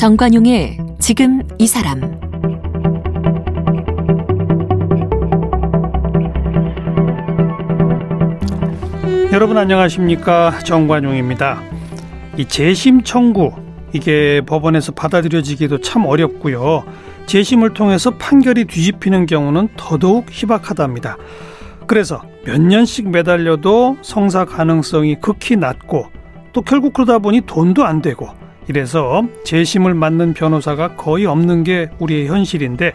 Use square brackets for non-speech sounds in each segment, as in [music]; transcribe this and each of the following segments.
정관용의 지금 이 사람 여러분 안녕하십니까 정관용입니다. 이 재심 청구 이게 법원에서 받아들여지기도 참 어렵고요. 재심을 통해서 판결이 뒤집히는 경우는 더더욱 희박하답니다. 그래서 몇 년씩 매달려도 성사 가능성이 극히 낮고 또 결국 그러다 보니 돈도 안 되고 이래서 재심을 맡는 변호사가 거의 없는 게 우리의 현실인데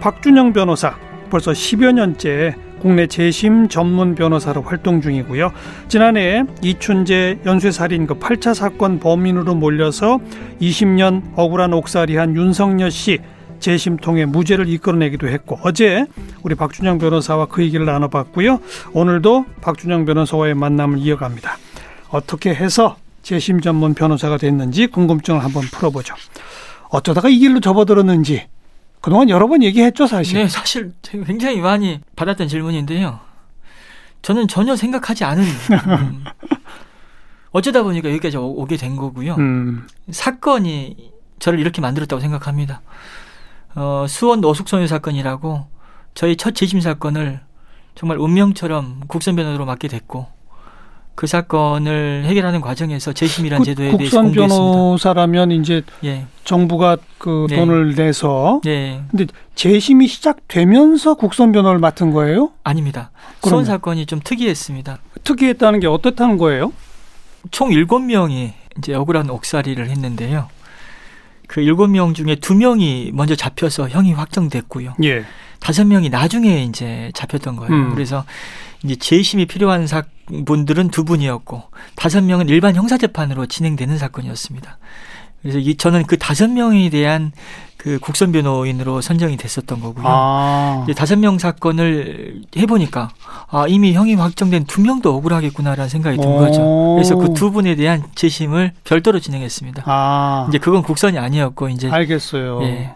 박준영 변호사 벌써 10여 년째 국내 재심 전문 변호사로 활동 중이고요. 지난해 이춘재 연쇄살인 그 8차 사건 범인으로 몰려서 20년 억울한 옥살이한 윤석열 씨 재심 통해 무죄를 이끌어내기도 했고 어제 우리 박준영 변호사와 그 얘기를 나눠봤고요. 오늘도 박준영 변호사와의 만남을 이어갑니다. 어떻게 해서 재심 전문 변호사가 됐는지 궁금증을 한번 풀어보죠. 어쩌다가 이 길로 접어들었는지 그동안 여러 번 얘기했죠, 사실. 네, 사실 굉장히 많이 받았던 질문인데요. 저는 전혀 생각하지 않은 음, [laughs] 어쩌다 보니까 여기까지 오 게 된 거고요. 음. 사건이 저를 이렇게 만들었다고 생각합니다. 어, 수원 노숙소녀 사건이라고 저희 첫 재심 사건을 정말 운명처럼 국선 변호로 맡게 됐고 그 사건을 해결하는 과정에서 재심이라는 그, 제도에 대해서. 국선 변호사라면 이제 예. 정부가 그 네. 돈을 내서 네. 근데 재심이 시작되면서 국선 변호를 맡은 거예요? 아닙니다. 수원 사건이 좀 특이했습니다. 특이했다는 게 어떻다는 거예요? 총 7명이 이제 억울한 옥살이를 했는데요. 그 7명 중에 2명이 먼저 잡혀서 형이 확정됐고요. 예. 5명이 나중에 이제 잡혔던 거예요. 음. 그래서 이제 재심이 필요한 사, 분들은 두 분이었고 다섯 명은 일반 형사 재판으로 진행되는 사건이었습니다. 그래서 이 저는 그 다섯 명에 대한 그 국선 변호인으로 선정이 됐었던 거고요. 아. 이제 다섯 명 사건을 해보니까 아 이미 형이 확정된 두 명도 억울하겠구나라는 생각이 든 거죠. 그래서 그 두 분에 대한 재심을 별도로 진행했습니다. 아. 이제 그건 국선이 아니었고 이제 알겠어요. 예.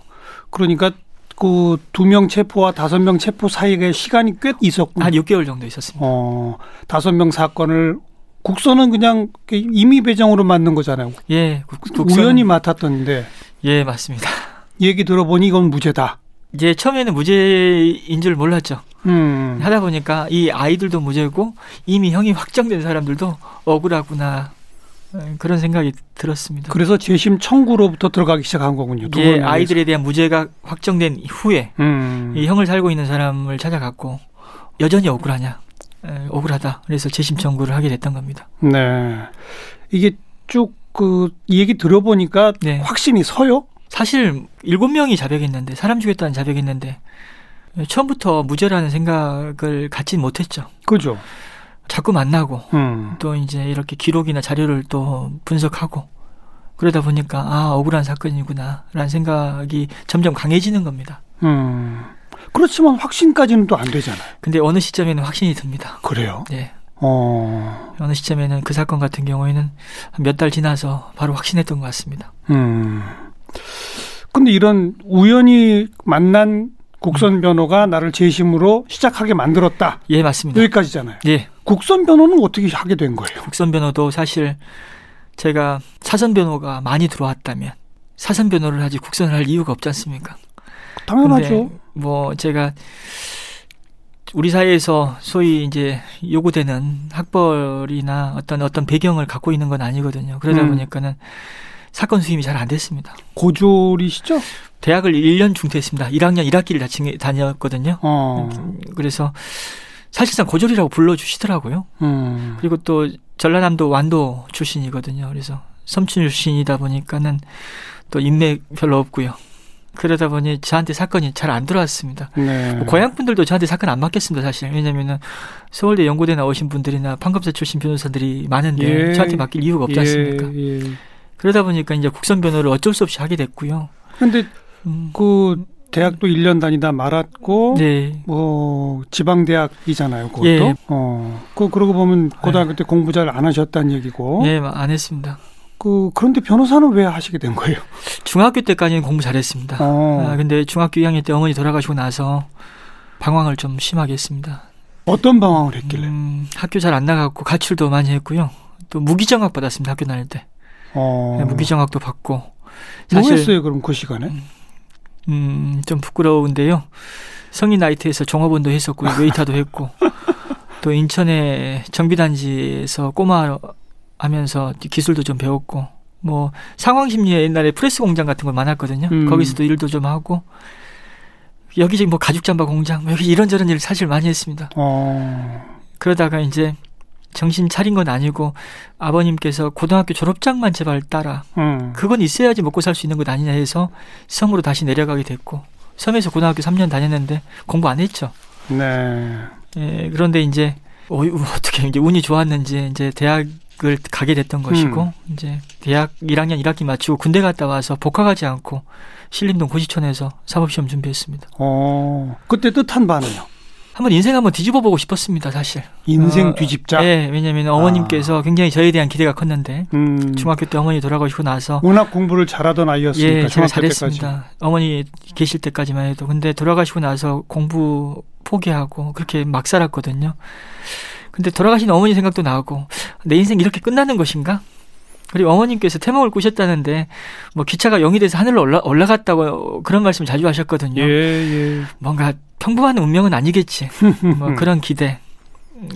그러니까 그 두 명 체포와 다섯 명 체포 사이에 시간이 꽤 있었고 한 6개월 정도 있었습니다. 어, 다섯 명 사건을 국선은 그냥 임의 배정으로 맡는 거잖아요. 예, 국, 우연히 맡았던데. 예, 맞습니다. 얘기 들어보니 이건 무죄다. 이제 처음에는 무죄인 줄 몰랐죠. 음. 하다 보니까 이 아이들도 무죄고 이미 형이 확정된 사람들도 억울하구나 네, 그런 생각이 들었습니다. 그래서 재심 청구로부터 들어가기 시작한 거군요. 예, 아이들에 대한 무죄가 확정된 후에 음. 이 형을 살고 있는 사람을 찾아갔고 여전히 억울하냐, 에, 억울하다. 그래서 재심 청구를 하게 됐던 겁니다. 네, 이게 쭉 그 얘기 들어보니까 네. 확신이 서요? 사실 일곱 명이 자백했는데 사람 죽였다는 자백했는데 처음부터 무죄라는 생각을 갖진 못했죠. 그죠. 자꾸 만나고 음. 또 이제 이렇게 기록이나 자료를 또 분석하고 그러다 보니까 아 억울한 사건이구나라는 생각이 점점 강해지는 겁니다. 음. 그렇지만 확신까지는 또 안 되잖아요. 근데 어느 시점에는 확신이 듭니다. 그래요? 네. 어. 어느 시점에는 그 사건 같은 경우에는 몇 달 지나서 바로 확신했던 것 같습니다. 음. 근데 이런 우연히 만난 국선 변호가 나를 재심으로 시작하게 만들었다. 예, 맞습니다. 여기까지잖아요. 예. 국선 변호는 어떻게 하게 된 거예요? 국선 변호도 사실 제가 사선 변호가 많이 들어왔다면 사선 변호를 하지 국선을 할 이유가 없지 않습니까? 당연하죠. 뭐 제가 우리 사회에서 소위 이제 요구되는 학벌이나 어떤 어떤 배경을 갖고 있는 건 아니거든요. 그러다 음. 보니까는 사건 수임이 잘 안 됐습니다. 고졸이시죠? 대학을 1년 중퇴했습니다. 1학년 1학기를 다녔거든요. 어. 그래서 사실상 고졸이라고 불러주시더라고요. 음. 그리고 또 전라남도 완도 출신이거든요. 그래서 섬춘 출신이다 보니까는 또 인맥 별로 없고요. 그러다 보니 저한테 사건이 잘 안 들어왔습니다. 네. 뭐 고향 분들도 저한테 사건 안 맡겼습니다, 사실. 왜냐면은 서울대 연고대 나오신 분들이나 판검사 출신 변호사들이 많은데 예. 저한테 맡길 이유가 없지 않습니까? 예. 예. 그러다 보니까 이제 국선 변호를 어쩔 수 없이 하게 됐고요. 그런데 음. 그 대학도 1년 다니다 말았고 네. 뭐 지방 대학이잖아요. 그것도. 예. 어. 그 그러고 보면 고등학교 때 공부 잘 안 하셨다는 얘기고. 네, 안 했습니다. 그 그런데 변호사는 왜 하시게 된 거예요? 중학교 때까지는 공부 잘했습니다. 어. 아, 근데 중학교 2학년 때 어머니 돌아가시고 나서 방황을 좀 심하게 했습니다. 어떤 방황을 했길래? 음, 학교 잘 안 나갔고 가출도 많이 했고요. 또 무기정학 받았습니다. 학교 다닐 때. 어. 네, 무기정학도 받고 뭐 사실 뭐 했어요 그럼 그 시간에? 음, 좀 부끄러운데요. 성인 나이트에서 종업원도 했었고 [laughs] 웨이터도 했고 또 인천의 정비단지에서 꼬마 하면서 기술도 좀 배웠고 뭐 상왕십리에 옛날에 프레스 공장 같은 걸 많았거든요. 음. 거기서도 일도 좀 하고 여기저기 뭐 가죽 잠바 공장 뭐 여기 이런저런 일 사실 많이 했습니다. 어. 그러다가 이제 정신 차린 건 아니고 아버님께서 고등학교 졸업장만 제발 따라. 음. 그건 있어야지 먹고 살 수 있는 것 아니냐 해서 섬으로 다시 내려가게 됐고 섬에서 고등학교 3년 다녔는데 공부 안 했죠. 네. 예, 그런데 이제 어, 어떻게 이제 운이 좋았는지 이제 대학을 가게 됐던 것이고 음. 이제 대학 1학년 1학기 마치고 군대 갔다 와서 복학하지 않고 신림동 고시촌에서 사법시험 준비했습니다. 어, 그때 뜻한 바는요? 한번 인생 한번 뒤집어 보고 싶었습니다, 사실. 인생 어, 뒤집자. 네, 왜냐하면 어머님께서 아. 굉장히 저에 대한 기대가 컸는데 음. 중학교 때 어머니 돌아가시고 나서 워낙 공부를 잘하던 아이였으니까 예, 제가 잘했습니다. 때까지. 어머니 계실 때까지만 해도 근데 돌아가시고 나서 공부 포기하고 그렇게 막 살았거든요. 근데 돌아가신 어머니 생각도 나고 내 인생 이렇게 끝나는 것인가? 그리고 어머님께서 태몽을 꾸셨다는데 뭐 기차가 영이 돼서 하늘로 올라, 올라갔다고 그런 말씀 자주 하셨거든요. 예, 예. 뭔가 평범한 운명은 아니겠지. [laughs] 뭐 그런 기대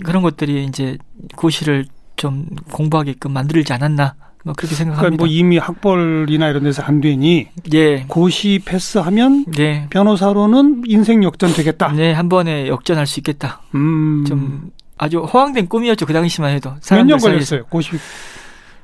그런 것들이 이제 고시를 좀 공부하게끔 만들지 않았나 뭐 그렇게 생각합니다. 그러니까 뭐 이미 학벌이나 이런 데서 안 되니 예. 고시 패스하면 예. 변호사로는 인생 역전 되겠다. 네, 한 번에 역전할 수 있겠다. 음. 좀 아주 허황된 꿈이었죠 그 당시만 해도. 몇 년 걸렸어요 고시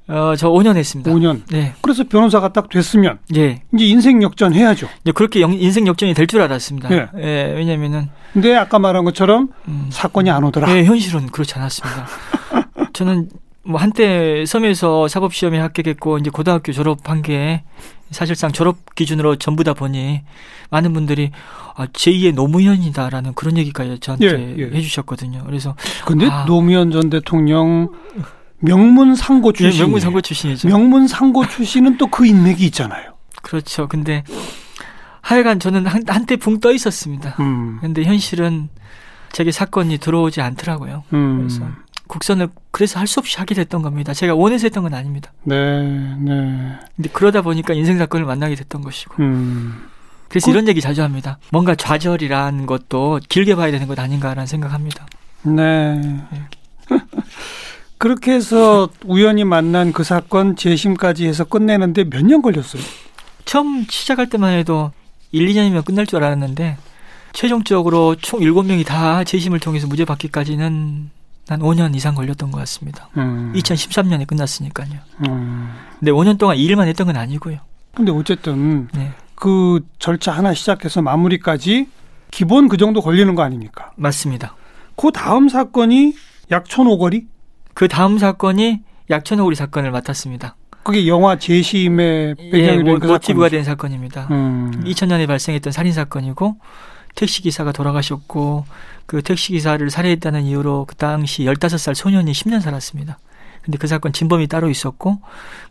어, 저 5년 했습니다. 5년. 네. 그래서 변호사가 딱 됐으면 예. 이제 인생 역전 해야죠. 네, 그렇게 영, 인생 역전이 될 줄 알았습니다. 예. 예. 왜냐면은 근데 아까 말한 것처럼 음, 사건이 안 오더라. 예, 현실은 그렇지 않았습니다. [laughs] 저는 뭐 한때 섬에서 사법 시험에 합격했고 이제 고등학교 졸업한 게 사실상 졸업 기준으로 전부다 보니 많은 분들이 아, 제2의 노무현이다라는 그런 얘기까지 저한테 예, 예. 해주셨거든요. 그래서 근데 아, 노무현 전 대통령 명문 상고 예, 출신. 네, 명문 상고 출신이죠. 명문 상고 출신은 또 그 인맥이 있잖아요. 그렇죠. 근데 하여간 저는 한, 한때 붕 떠 있었습니다. 음. 근데 현실은 제게 사건이 들어오지 않더라고요. 음. 그래서 국선을 그래서 할 수 없이 하게 됐던 겁니다. 제가 원해서 했던 건 아닙니다. 네, 네. 근데 그러다 보니까 인생 사건을 만나게 됐던 것이고. 음. 그래서 그... 이런 얘기 자주 합니다. 뭔가 좌절이라는 것도 길게 봐야 되는 것 아닌가라는 생각합니다. 네. 네. 그렇게 해서 우연히 만난 그 사건 재심까지 해서 끝내는데 몇 년 걸렸어요? 처음 시작할 때만 해도 1, 2년이면 끝날 줄 알았는데 최종적으로 총 7명이 다 재심을 통해서 무죄 받기까지는 한 5년 이상 걸렸던 것 같습니다. 음. 2013년에 끝났으니까요. 음. 근데 5년 동안 일만 했던 건 아니고요. 근데 어쨌든 네. 그 절차 하나 시작해서 마무리까지 기본 그 정도 걸리는 거 아닙니까? 맞습니다. 그 다음 사건이 약촌 오거리? 그 다음 사건이 약천오리 사건을 맡았습니다. 그게 영화 재심의 배경이 예, 그 모티브가 된 사건입니다. 음. 2000년에 발생했던 살인 사건이고 택시 기사가 돌아가셨고 그 택시 기사를 살해했다는 이유로 그 당시 15살 소년이 10년 살았습니다. 근데 그 사건 진범이 따로 있었고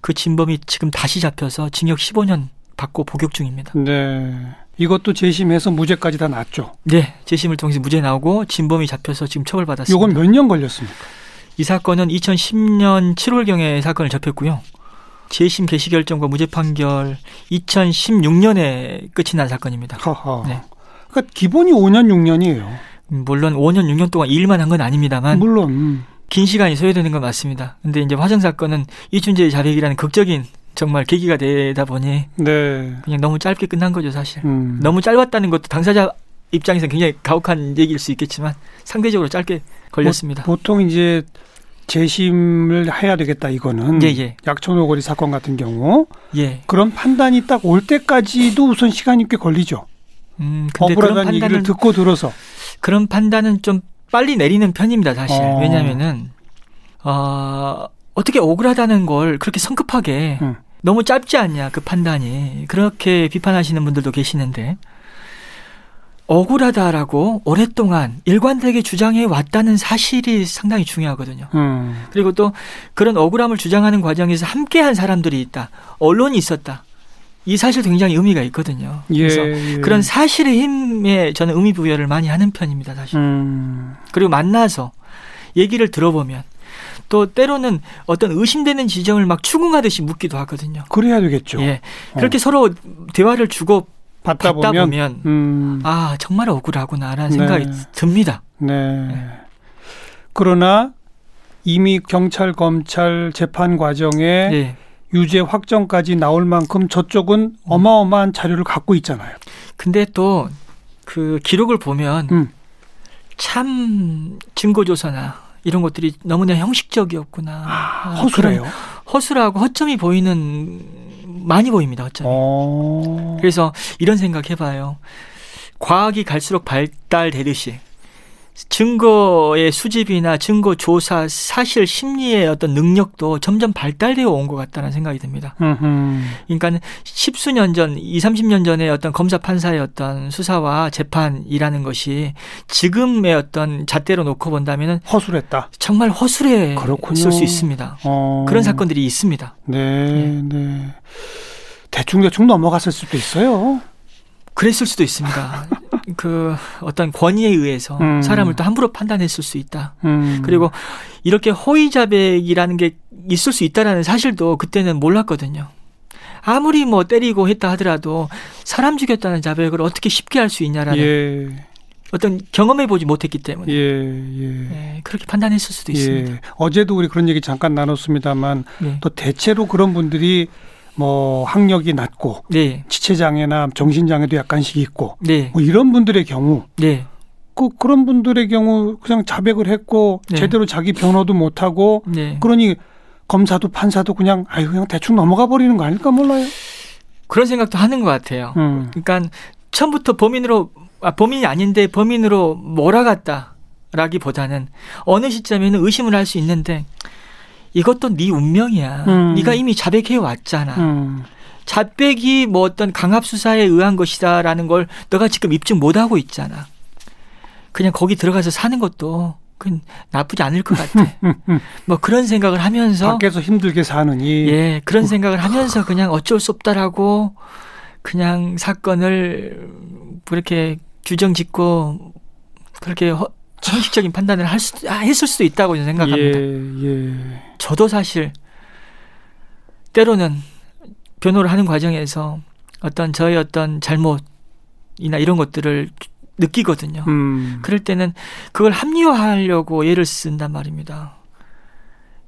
그 진범이 지금 다시 잡혀서 징역 15년 받고 복역 중입니다. 네. 이것도 재심해서 무죄까지 다 났죠. 네, 재심을 통해서 무죄 나오고 진범이 잡혀서 지금 처벌받았습니다. 이건 몇 년 걸렸습니까? 이 사건은 2010년 7월경에 사건을 접했고요. 재심 개시 결정과 무죄 판결 2016년에 끝이 난 사건입니다. 하하. 네. 그러니까 기본이 5년 6년이에요. 물론 5년 6년 동안 일만 한 건 아닙니다만 물론 긴 시간이 소요되는 건 맞습니다. 근데 이제 화정 사건은 이춘재의 자백이라는 극적인 정말 계기가 되다 보니 네. 그냥 너무 짧게 끝난 거죠 사실. 음. 너무 짧았다는 것도 당사자 입장에서 굉장히 가혹한 얘기일 수 있겠지만 상대적으로 짧게 걸렸습니다. 보, 통 이제 재심을 해야 되겠다 이거는 예, 예. 약촌오거리 사건 같은 경우 예. 그런 판단이 딱 올 때까지도 우선 시간이 꽤 걸리죠. 음, 근데 억울하다는 얘기를 듣고 들어서 그런 판단은 좀 빨리 내리는 편입니다 사실. 어. 왜냐하면은 어, 어떻게 억울하다는 걸 그렇게 성급하게 음. 너무 짧지 않냐 그 판단이 그렇게 비판하시는 분들도 계시는데 억울하다라고 오랫동안 일관되게 주장해 왔다는 사실이 상당히 중요하거든요. 음. 그리고 또 그런 억울함을 주장하는 과정에서 함께한 사람들이 있다. 언론이 있었다. 이 사실도 굉장히 의미가 있거든요. 예, 그래서 예. 그런 사실의 힘에 저는 의미 부여를 많이 하는 편입니다, 사실. 음. 그리고 만나서 얘기를 들어보면 또 때로는 어떤 의심되는 지점을 막 추궁하듯이 묻기도 하거든요. 그래야 되겠죠. 예. 그렇게 어. 서로 대화를 주고 받다, 받다 보면, 보면 음. 아 정말 억울하구나라는 네. 생각이 듭니다. 네. 네. 그러나 이미 경찰 검찰 재판 과정에 네. 유죄 확정까지 나올 만큼 저쪽은 음. 어마어마한 자료를 갖고 있잖아요. 근데 또 그 기록을 보면 음. 참 증거 조사나 이런 것들이 너무나 형식적이었구나. 아, 허술해요. 허술하고 허점이 보이는 많이 보입니다. 허점이. 어... 그래서 이런 생각 해봐요. 과학이 갈수록 발달되듯이 증거의 수집이나 증거 조사, 사실 심리의 어떤 능력도 점점 발달되어 온 것 같다는 생각이 듭니다. 그러니까 십수년 전, 이 삼십 년 전에 어떤 검사 판사의 어떤 수사와 재판이라는 것이 지금의 어떤 잣대로 놓고 본다면은 허술했다. 정말 허술해 있을 수 있습니다. 어. 그런 사건들이 있습니다. 네, 예. 네. 대충 대충 넘어갔을 수도 있어요. 그랬을 수도 있습니다. [laughs] 그 어떤 권위에 의해서 음. 사람을 또 함부로 판단했을 수 있다. 음. 그리고 이렇게 허위자백이라는 게 있을 수 있다라는 사실도 그때는 몰랐거든요. 아무리 뭐 때리고 했다 하더라도 사람 죽였다는 자백을 어떻게 쉽게 할 수 있냐라는 예. 어떤 경험해 보지 못했기 때문에 예, 예. 예, 그렇게 판단했을 수도 예. 있습니다. 어제도 우리 그런 얘기 잠깐 나눴습니다만 네. 또 대체로 그런 분들이 뭐 학력이 낮고 네. 지체 장애나 정신 장애도 약간씩 있고 네. 뭐 이런 분들의 경우 네. 그 그런 분들의 경우 그냥 자백을 했고 네. 제대로 자기 변호도 못 하고 네. 그러니 검사도 판사도 그냥 아유 그냥 대충 넘어가 버리는 거 아닐까 몰라요. 그런 생각도 하는 것 같아요. 음. 그러니까 처음부터 범인으로 아, 범인이 아닌데 범인으로 몰아갔다라기보다는 어느 시점에는 의심을 할 수 있는데 이것도 네 운명이야. 음. 네가 이미 자백해 왔잖아. 음. 자백이 뭐 어떤 강압 수사에 의한 것이다라는 걸 너가 지금 입증 못 하고 있잖아. 그냥 거기 들어가서 사는 것도 그 나쁘지 않을 것 같아. [laughs] 뭐 그런 생각을 하면서 밖에서 힘들게 사느니 예 그런 어. 생각을 하면서 그냥 어쩔 수 없다라고 그냥 사건을 그렇게 규정 짓고 그렇게 허, 형식적인 판단을 할 수, 아, 했을 수도 있다고 생각합니다. 예, 예. 저도 사실 때로는 변호를 하는 과정에서 어떤 저의 어떤 잘못이나 이런 것들을 느끼거든요. 음. 그럴 때는 그걸 합리화하려고 예를 쓴단 말입니다.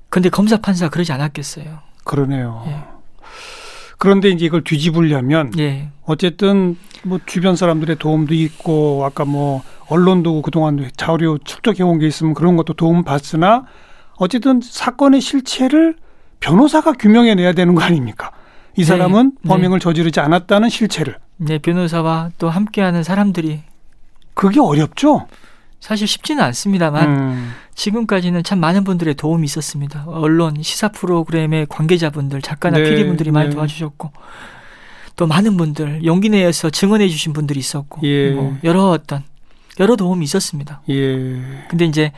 근데 검사 판사 그러지 않았겠어요. 그러네요. 예. 그런데 이제 이걸 뒤집으려면 예. 어쨌든 뭐 주변 사람들의 도움도 있고 아까 뭐 언론도 그동안 자료 축적해 온 게 있으면 그런 것도 도움 받으나 어쨌든 사건의 실체를 변호사가 규명해 내야 되는 거 아닙니까? 이 네. 사람은 네. 범행을 네. 저지르지 않았다는 실체를. 네, 변호사와 또 함께하는 사람들이 그게 어렵죠. 사실 쉽지는 않습니다만 음. 지금까지는 참 많은 분들의 도움이 있었습니다. 언론, 시사 프로그램의 관계자분들, 작가나 네, PD분들이 많이 네. 도와주셨고 또 많은 분들 용기 내에서 증언해 주신 분들이 있었고 예. 뭐 여러 어떤 여러 도움이 있었습니다. 예. 근데 이제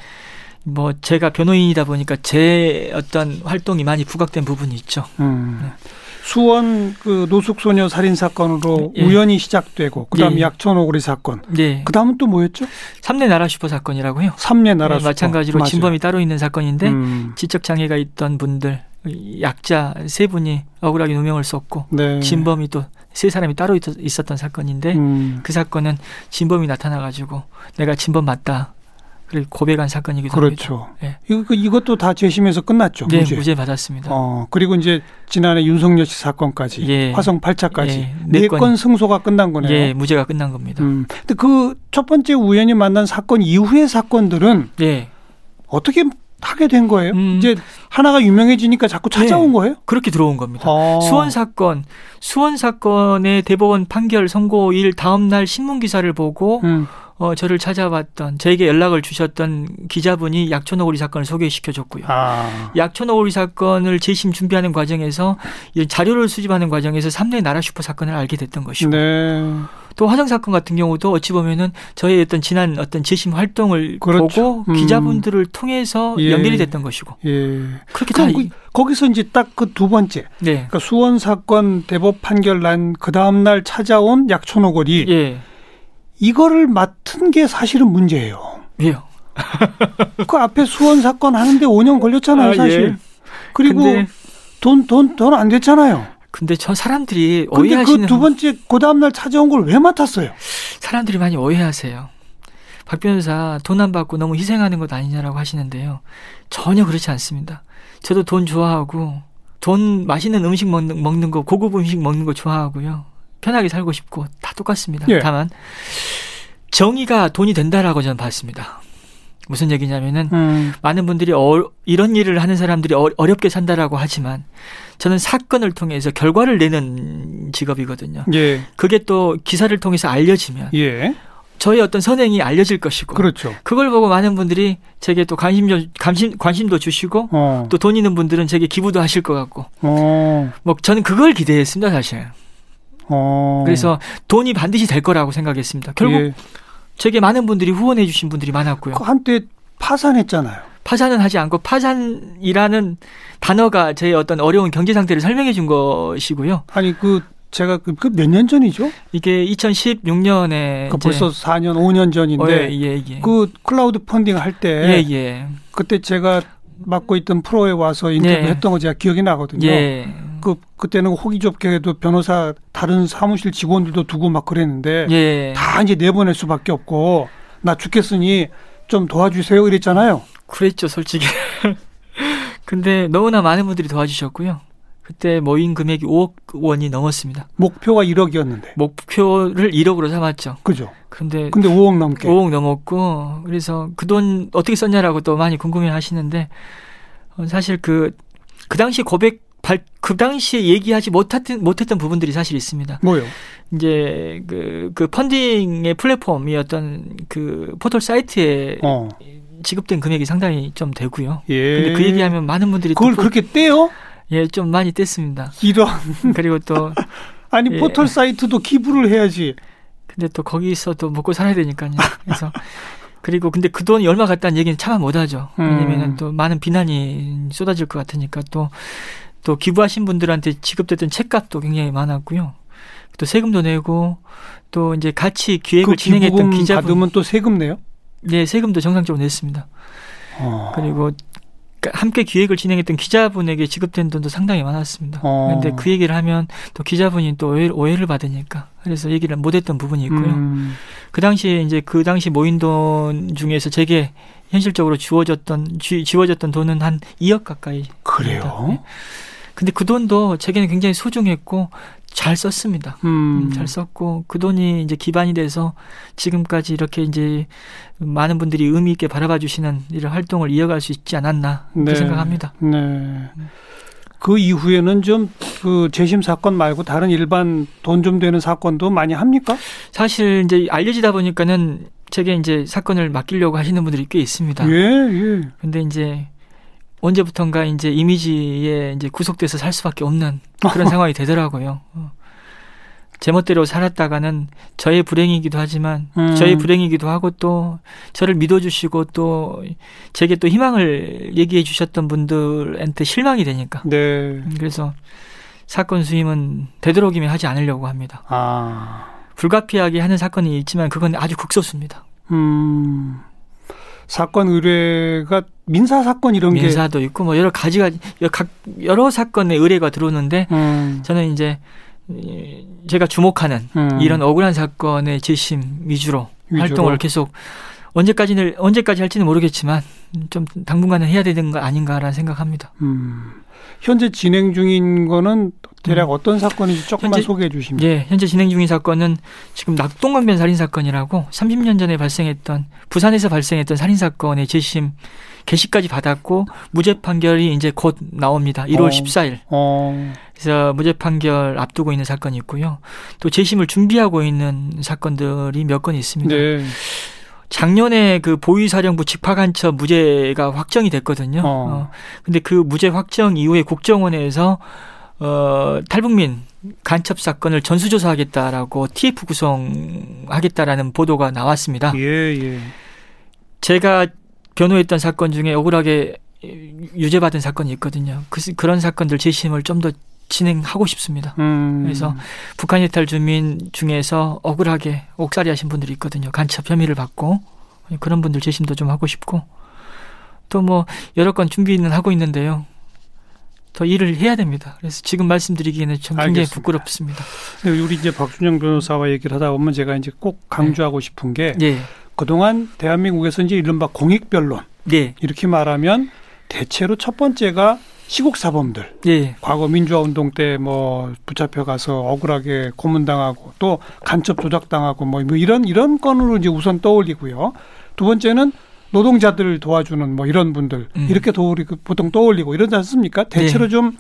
뭐 제가 변호인이다 보니까 제 어떤 활동이 많이 부각된 부분이 있죠. 음. 네. 수원 그 노숙소녀 살인 사건으로 예. 우연히 시작되고 그다음 예. 약촌오거리 사건. 예. 그다음은 또 뭐였죠? 삼례 나라 슈퍼 사건이라고요. 삼례 나라 네, 슈퍼. 마찬가지로 맞아요. 진범이 따로 있는 사건인데 음. 지적 장애가 있던 분들 약자 세 분이 억울하게 누명을 썼고 네. 진범이 또 세 사람이 따로 있 었던 사건인데 음. 그 사건은 진범이 나타나 가지고 내가 진범 맞다. 그리고 고백한 사건이기도 그렇죠. 합니다. 네. 이거 그 이것도 다 재심에서 끝났죠. 네, 무죄. 무죄 받았습니다. 어, 그리고 이제 지난해 윤석열 씨 사건까지 예. 화성 8차까지 예. 네건 승소가 끝난 거네요. 예, 무죄가 끝난 겁니다. 음. 근데 그 첫 번째 우연히 만난 사건 이후의 사건들은 예. 어떻게 하게 된 거예요? 음. 이제 하나가 유명해지니까 자꾸 찾아온 네. 거예요? 그렇게 들어온 겁니다. 아. 수원 사건, 수원 사건의 대법원 판결 선고일 다음 날 신문 기사를 보고 음. 어, 저를 찾아왔던 저에게 연락을 주셨던 기자분이 약촌오거리 사건을 소개시켜 줬고요. 아. 약촌오거리 사건을 재심 준비하는 과정에서 자료를 수집하는 과정에서 삼대 나라 슈퍼 사건을 알게 됐던 것이고 네. 또 화성 사건 같은 경우도 어찌 보면은 저의 어떤 지난 어떤 재심 활동을 그렇죠. 보고 음. 기자분들을 통해서 예. 연결이 됐던 것이고 예. 그렇게 다 그, 거기서 이제 딱 그 두 번째 네. 그러니까 수원 사건 대법 판결 난 그 다음 날 찾아온 약촌오거리 예. 이거를 맡은 게 사실은 문제예요. 왜요? [laughs] 그 앞에 수원 사건 하는데 5년 걸렸잖아요, 아, 사실. 예. 그리고 돈 돈 돈 안 됐잖아요. 근데 저 사람들이 오해하시는 그두 번째 그 다음 날 찾아온 걸 왜 맡았어요? 사람들이 많이 오해하세요. 박 변호사 돈 안 받고 너무 희생하는 것 아니냐라고 하시는데요. 전혀 그렇지 않습니다. 저도 돈 좋아하고 돈 맛있는 음식 먹는, 먹는 거 고급 음식 먹는 거 좋아하고요. 편하게 살고 싶고 다 똑같습니다. 예. 다만 정의가 돈이 된다라고 저는 봤습니다. 무슨 얘기냐면은 음. 많은 분들이 어, 이런 일을 하는 사람들이 어, 렵게 산다라고 하지만 저는 사건을 통해서 결과를 내는 직업이거든요. 예. 그게 또 기사를 통해서 알려지면 예. 저의 어떤 선행이 알려질 것이고 그렇죠. 그걸 보고 많은 분들이 제게 또 관심 관심 관심도 주시고 어. 또돈 있는 분들은 제게 기부도 하실 것 같고 어. 뭐 저는 그걸 기대했습니다 사실. 어. 그래서 돈이 반드시 될 거라고 생각했습니다. 결국 예. 제게 많은 분들이 후원해 주신 분들이 많았고요. 그 한때 파산했잖아요. 파산은 하지 않고 파산이라는 단어가 제 어떤 어려운 경제 상태를 설명해 준 것이고요. 아니 그 제가 그몇 년 전이죠? 이게 2016년에 그 벌써 4년 5년 전인데 어, 예, 예, 예. 그 클라우드 펀딩 할때 예, 예. 그때 제가 맡고 있던 프로에 와서 인터뷰했던 거 제가 기억이 나거든요. 예. 그 그때는 호기 좁게도 변호사 다른 사무실 직원들도 두고 막 그랬는데 예. 다 이제 내보낼 수밖에 없고 나 죽겠으니 좀 도와주세요 이랬잖아요. 그랬죠, 솔직히. [laughs] 근데 너무나 많은 분들이 도와주셨고요. 그때 모인 금액이 5억 원이 넘었습니다. 목표가 1억이었는데. 목표를 1억으로 삼았죠. 그죠. 근데 근데 5억 넘게. 5억 넘었고 그래서 그 돈 어떻게 썼냐라고 또 많이 궁금해 하시는데 어, 사실 그그 그 당시 고백 발, 그 당시에 얘기하지 못했던, 못했던 부분들이 사실 있습니다. 뭐요? 이제 그, 그 펀딩의 플랫폼이었던 그 포털 사이트에 어. 지급된 금액이 상당히 좀 되고요. 예. 근데 그 얘기하면 많은 분들이 그걸 또, 그렇게 떼요? 예, 좀 많이 뗐습니다. 이런. [laughs] 그리고 또 [laughs] 아니 예. 포털 사이트도 기부를 해야지. 근데 또 거기서 또 먹고 살아야 되니까요. 그래서 그리고 근데 그 돈이 얼마 갔다는 얘기는 참아 못하죠. 왜냐면은 음. 또 많은 비난이 쏟아질 것 같으니까 또 또 기부하신 분들한테 지급됐던 책값도 굉장히 많았고요. 또 세금도 내고 또 이제 같이 기획을 그 진행했던 기자분 받으면 또 세금 내요? 네, 세금도 정상적으로 냈습니다. 어. 그리고 함께 기획을 진행했던 기자분에게 지급된 돈도 상당히 많았습니다. 그런데 어. 그 얘기를 하면 또 기자분이 또 오해 를 받으니까 그래서 얘기를 못했던 부분이 있고요. 음. 그 당시에 이제 그 당시 모인 돈 중에서 제게 현실적으로 주어졌던 지, 지워졌던 돈은 한 2억 가까이. 그래요? 네. 근데 그 돈도 제게는 굉장히 소중했고 잘 썼습니다. 음. 음. 잘 썼고 그 돈이 이제 기반이 돼서 지금까지 이렇게 이제 많은 분들이 의미 있게 바라봐 주시는 이런 활동을 이어갈 수 있지 않았나 네. 생각합니다. 네. 그 이후에는 좀 그 재심 사건 말고 다른 일반 돈 좀 되는 사건도 많이 합니까? 사실 이제 알려지다 보니까는 제게 이제 사건을 맡기려고 하시는 분들이 꽤 있습니다. 예, 예. 근데 이제 언제부턴가 이제 이미지에 이제 구속돼서 살 수밖에 없는 그런 [laughs] 상황이 되더라고요. 어. 제멋대로 살았다가는 저의 불행이기도 하지만 음. 저의 불행이기도 하고 또 저를 믿어주시고 또 제게 또 희망을 얘기해 주셨던 분들한테 실망이 되니까. 네. 음, 그래서 사건 수임은 되도록이면 하지 않으려고 합니다. 아. 불가피하게 하는 사건이 있지만 그건 아주 극소수입니다. 음. 사건 의뢰가 민사 사건 이런 민사도 게 민사도 있고 뭐 여러 가지가 각 여러 사건의 의뢰가 들어오는데 음. 저는 이제 제가 주목하는 음. 이런 억울한 사건의 재심 위주로, 위주로, 활동을 계속 언제까지는 언제까지 할지는 모르겠지만 좀 당분간은 해야 되는 거 아닌가라는 생각합니다. 음. 현재 진행 중인 거는 대략 음. 어떤 사건인지 조금만 현재, 소개해 주시면. 예, 현재 진행 중인 사건은 지금 낙동강변 살인 사건이라고 30년 전에 발생했던 부산에서 발생했던 살인 사건의 재심 개시까지 받았고 무죄 판결이 이제 곧 나옵니다. 1월 어. 14일. 어. 그래서 무죄 판결 앞두고 있는 사건이 있고요. 또 재심을 준비하고 있는 사건들이 몇 건 있습니다. 네. 작년에 그 보위사령부 직파간첩 무죄가 확정이 됐거든요. 어. 어. 근데 그 무죄 확정 이후에 국정원에서 어, 탈북민 간첩 사건을 전수조사하겠다라고 TF 구성하겠다라는 보도가 나왔습니다. 예, 예. 제가 변호했던 사건 중에 억울하게 유죄받은 사건이 있거든요. 그, 그런 사건들 재심을 좀 더 진행하고 싶습니다. 음. 그래서 북한 이탈 주민 중에서 억울하게 옥살이 하신 분들이 있거든요. 간첩 혐의를 받고 그런 분들 재심도 좀 하고 싶고 또 뭐 여러 건 준비는 하고 있는데요. 더 일을 해야 됩니다. 그래서 지금 말씀드리기에는 좀 굉장히 알겠습니다. 부끄럽습니다. 우리 이제 박준영 변호사와 얘기를 하다 보면 제가 이제 꼭 강조하고 네. 싶은 게 네. 그동안 대한민국에서 이제 이른바 공익변론 네. 이렇게 말하면 대체로 첫 번째가 시국 사범들. 예. 과거 민주화 운동 때 뭐 붙잡혀 가서 억울하게 고문당하고 또 간첩 조작당하고 뭐, 뭐 이런 이런 건으로 이제 우선 떠올리고요. 두 번째는 노동자들을 도와주는 뭐 이런 분들 음. 이렇게 도우리고 보통 떠올리고 이러지 않습니까? 대체로 네. 좀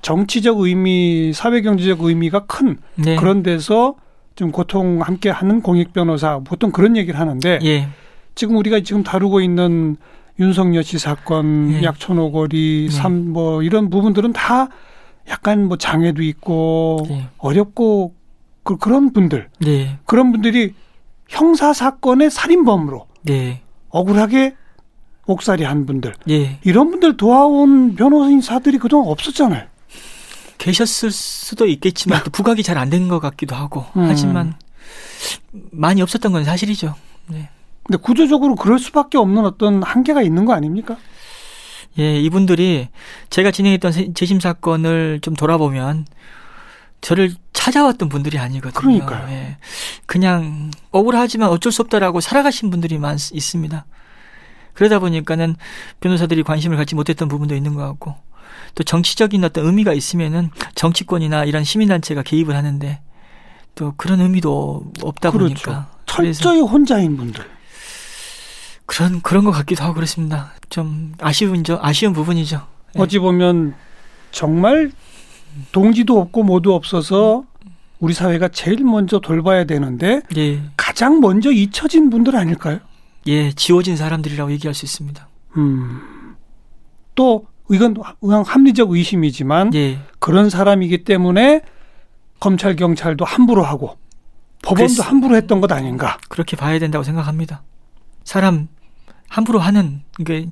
정치적 의미, 사회 경제적 의미가 큰 네. 그런 데서 좀 고통 함께 하는 공익 변호사 보통 그런 얘기를 하는데 예. 지금 우리가 지금 다루고 있는 윤석열 씨 사건, 예. 약천오거리, 예. 삼뭐 이런 부분들은 다 약간 뭐 장애도 있고 예. 어렵고 그, 그런 분들 네. 그런 분들이 형사 사건의 살인범으로 네. 억울하게 옥살이 한 분들 예. 이런 분들 도와온 변호사들이 그동안 없었잖아요. 계셨을 수도 있겠지만 또 부각이 잘 안 된 것 같기도 하고 음. 하지만 많이 없었던 건 사실이죠. 네. 근데 구조적으로 그럴 수밖에 없는 어떤 한계가 있는 거 아닙니까? 예, 이분들이 제가 진행했던 재심 사건을 좀 돌아보면 저를 찾아왔던 분들이 아니거든요. 그러니까요. 예. 그냥 억울하지만 어쩔 수 없다라고 살아가신 분들이 많 있습니다. 그러다 보니까는 변호사들이 관심을 갖지 못했던 부분도 있는 것 같고 또 정치적인 어떤 의미가 있으면은 정치권이나 이런 시민단체가 개입을 하는데 또 그런 의미도 없다 그렇죠. 보니까 철저히 혼자인 분들 그런 그런 것 같기도 하고 그렇습니다. 좀 아쉬운죠 아쉬운 부분이죠. 예. 어찌 보면 정말 동지도 없고 모두 없어서 우리 사회가 제일 먼저 돌봐야 되는데 예. 가장 먼저 잊혀진 분들 아닐까요? 예, 지워진 사람들이라고 얘기할 수 있습니다. 음. 또 이건 그냥 합리적 의심이지만 예. 그런 사람이기 때문에 검찰 경찰도 함부로 하고 법원도 그랬... 함부로 했던 것 아닌가? 그렇게 봐야 된다고 생각합니다. 사람 함부로 하는 그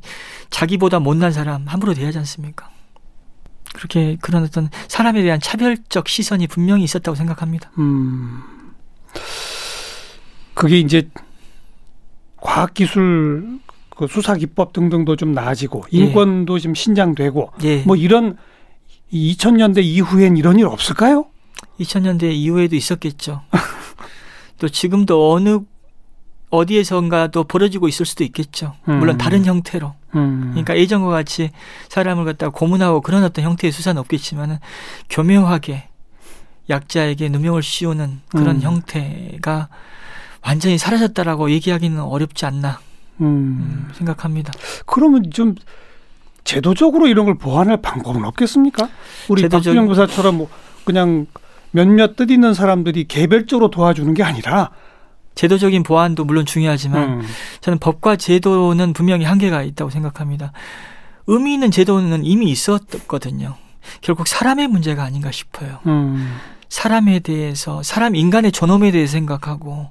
자기보다 못난 사람 함부로 대하지 않습니까? 그렇게 그런 어떤 사람에 대한 차별적 시선이 분명히 있었다고 생각합니다. 음. 그게 이제 과학 기술 그 수사 기법 등등도 좀 나아지고 예. 인권도 예. 좀 신장되고 예. 뭐 이런 2000년대 이후엔 이런 일 없을까요? 2000년대 이후에도 있었겠죠. [laughs] 또 지금도 어느 어디에선가도 벌어지고 있을 수도 있겠죠. 물론 음. 다른 형태로. 음. 그러니까 예전과 같이 사람을 갖다가 고문하고 그런 어떤 형태의 수사는 없겠지만은 교묘하게 약자에게 누명을 씌우는 그런 음. 형태가 완전히 사라졌다라고 얘기하기는 어렵지 않나 음. 음. 생각합니다. 그러면 좀 제도적으로 이런 걸 보완할 방법은 없겠습니까? 우리 제도적... 박준영 부사처럼 뭐 그냥 몇몇 뜻 있는 사람들이 개별적으로 도와주는 게 아니라 제도적인 보완도 물론 중요하지만 음. 저는 법과 제도는 분명히 한계가 있다고 생각합니다. 의미 있는 제도는 이미 있었거든요. 결국 사람의 문제가 아닌가 싶어요. 음. 사람에 대해서 사람 인간의 존엄에 대해 생각하고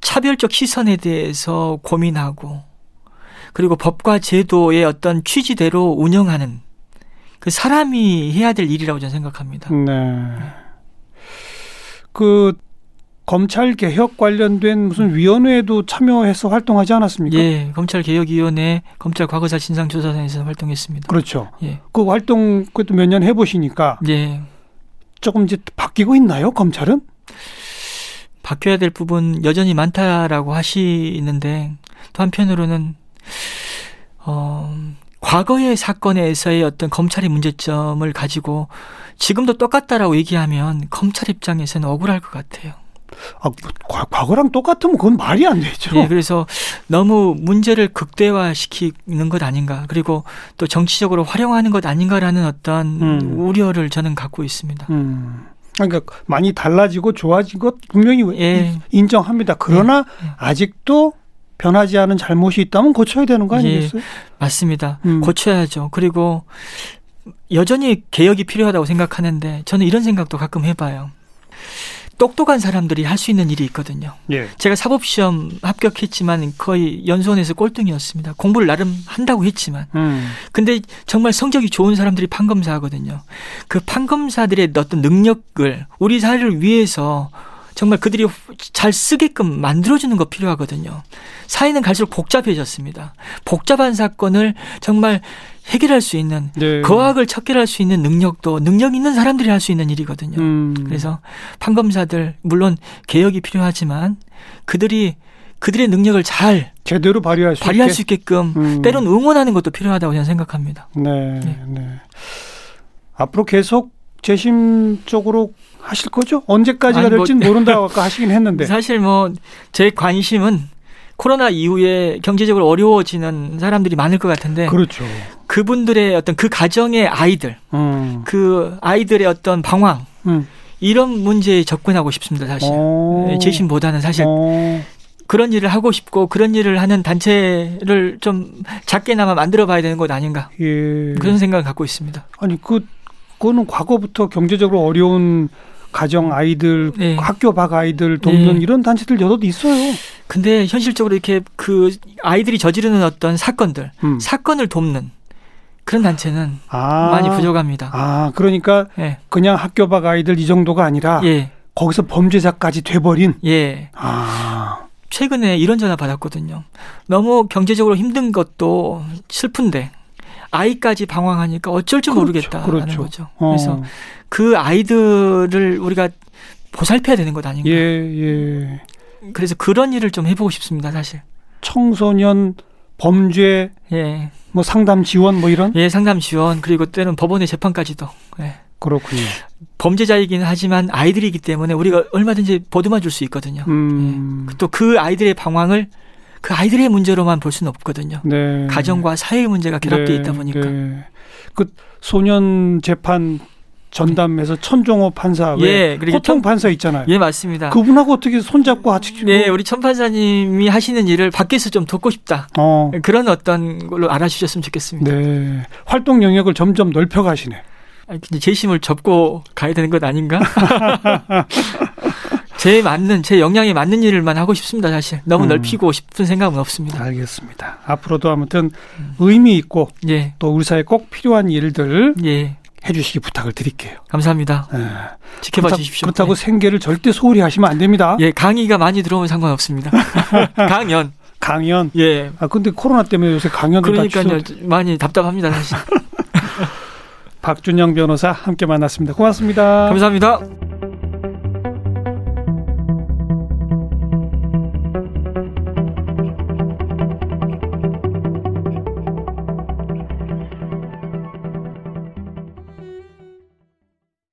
차별적 시선에 대해서 고민하고 그리고 법과 제도의 어떤 취지대로 운영하는 그 사람이 해야 될 일이라고 저는 생각합니다. 네. 그 검찰 개혁 관련된 무슨 위원회에도 참여해서 활동하지 않았습니까? 예, 검찰 개혁 위원회 검찰 과거사 진상 조사단에서 활동했습니다. 그렇죠. 예. 그 활동 그것도 몇 년 해보시니까 예. 조금 이제 바뀌고 있나요, 검찰은? 바뀌어야 될 부분 여전히 많다라고 하시는데 또 한편으로는 어 과거의 사건에서의 어떤 검찰의 문제점을 가지고 지금도 똑같다라고 얘기하면 검찰 입장에서는 억울할 것 같아요. 아, 과, 거랑 똑같으면 그건 말이 안 되죠. 예, 그래서 너무 문제를 극대화시키는 것 아닌가. 그리고 또 정치적으로 활용하는 것 아닌가라는 어떤 음. 우려를 저는 갖고 있습니다. 음. 그러니까 많이 달라지고 좋아진 것 분명히 예. 인정합니다. 그러나 예. 예. 아직도 변하지 않은 잘못이 있다면 고쳐야 되는 거 아니겠어요? 예, 맞습니다. 음. 고쳐야죠. 그리고 여전히 개혁이 필요하다고 생각하는데 저는 이런 생각도 가끔 해봐요. 똑똑한 사람들이 할 수 있는 일이 있거든요. 예. 제가 사법시험 합격했지만 거의 연수원에서 꼴등이었습니다. 공부를 나름 한다고 했지만. 음. 근데 정말 성적이 좋은 사람들이 판검사 하거든요. 그 판검사들의 어떤 능력을 우리 사회를 위해서 정말 그들이 잘 쓰게끔 만들어주는 거 필요하거든요. 사회는 갈수록 복잡해졌습니다. 복잡한 사건을 정말 해결할 수 있는 네. 거학을 척결할 수 있는 능력도 능력 있는 사람들이 할 수 있는 일이거든요. 음. 그래서 판검사들 물론 개혁이 필요하지만 그들이 그들의 능력을 잘 제대로 발휘할 수, 발휘할 있게? 수 있게끔 음. 때론 응원하는 것도 필요하다고 저는 생각합니다. 네, 네. 네. 앞으로 계속 재심 쪽으로 하실 거죠? 언제까지가 뭐, 될지는 모른다고 [laughs] 아까 하시긴 했는데. 사실 뭐 제 관심은 코로나 이후에 경제적으로 어려워지는 사람들이 많을 것 같은데. 그렇죠. 그분들의 어떤 그 가정의 아이들, 음. 그 아이들의 어떤 방황, 음. 이런 문제에 접근하고 싶습니다, 사실. 오. 네, 재심보다는 사실. 오. 그런 일을 하고 싶고 그런 일을 하는 단체를 좀 작게나마 만들어 봐야 되는 것 아닌가. 예. 그런 생각을 갖고 있습니다. 아니, 그, 그거는 과거부터 경제적으로 어려운 가정 아이들, 네. 학교 밖 아이들 돕는 네. 이런 단체들 여럿 있어요. 근데 현실적으로 이렇게 그 아이들이 저지르는 어떤 사건들, 음. 사건을 돕는 그런 단체는 아. 많이 부족합니다. 아, 그러니까 네. 그냥 학교 밖 아이들 이 정도가 아니라 예. 거기서 범죄자까지 돼버린. 예. 아. 최근에 이런 전화 받았거든요. 너무 경제적으로 힘든 것도 슬픈데 아이까지 방황하니까 어쩔 줄 그렇죠, 모르겠다라는 그렇죠. 거죠. 어. 그래서 그 아이들을 우리가 보살펴야 되는 것 아닌가. 예, 예. 그래서 그런 일을 좀 해보고 싶습니다, 사실. 청소년 범죄, 예. 뭐 상담 지원 뭐 이런? 예, 상담 지원 그리고 때는 법원의 재판까지도. 예. 그렇군요. 범죄자이긴 하지만 아이들이기 때문에 우리가 얼마든지 보듬어 줄 수 있거든요. 음. 예. 또그 아이들의 방황을 그 아이들의 문제로만 볼 수는 없거든요. 네. 가정과 사회의 문제가 결합되어 네. 있다 보니까. 네. 그 소년 재판 전담해서 천종호 판사, 예, 그리고 호통 판사 있잖아요. 예, 맞습니다. 그분하고 어떻게 손잡고 같이 네, 우리 천 판사님이 하시는 일을 밖에서 좀 돕고 싶다. 어. 그런 어떤 걸로 알아주셨으면 좋겠습니다. 네, 활동 영역을 점점 넓혀 가시네. 아니, 근데 재심을 접고 가야 되는 것 아닌가? [laughs] 제 맞는 제 역량에 맞는 일을만 하고 싶습니다 사실 너무 음. 넓히고 싶은 생각은 없습니다. 알겠습니다. 앞으로도 아무튼 음. 의미 있고 예. 또 우리 사회 꼭 필요한 일들 예. 해주시기 부탁을 드릴게요. 감사합니다. 네. 지켜봐 그렇다, 주십시오. 그렇다고 네. 생계를 절대 소홀히 하시면 안 됩니다. 예, 강의가 많이 들어오면 상관없습니다. [laughs] 강연. 강연. 예. 아 근데 코로나 때문에 요새 강연도 그러니까요. 많이 답답합니다 사실. [laughs] 박준영 변호사 함께 만났습니다. 고맙습니다. 감사합니다.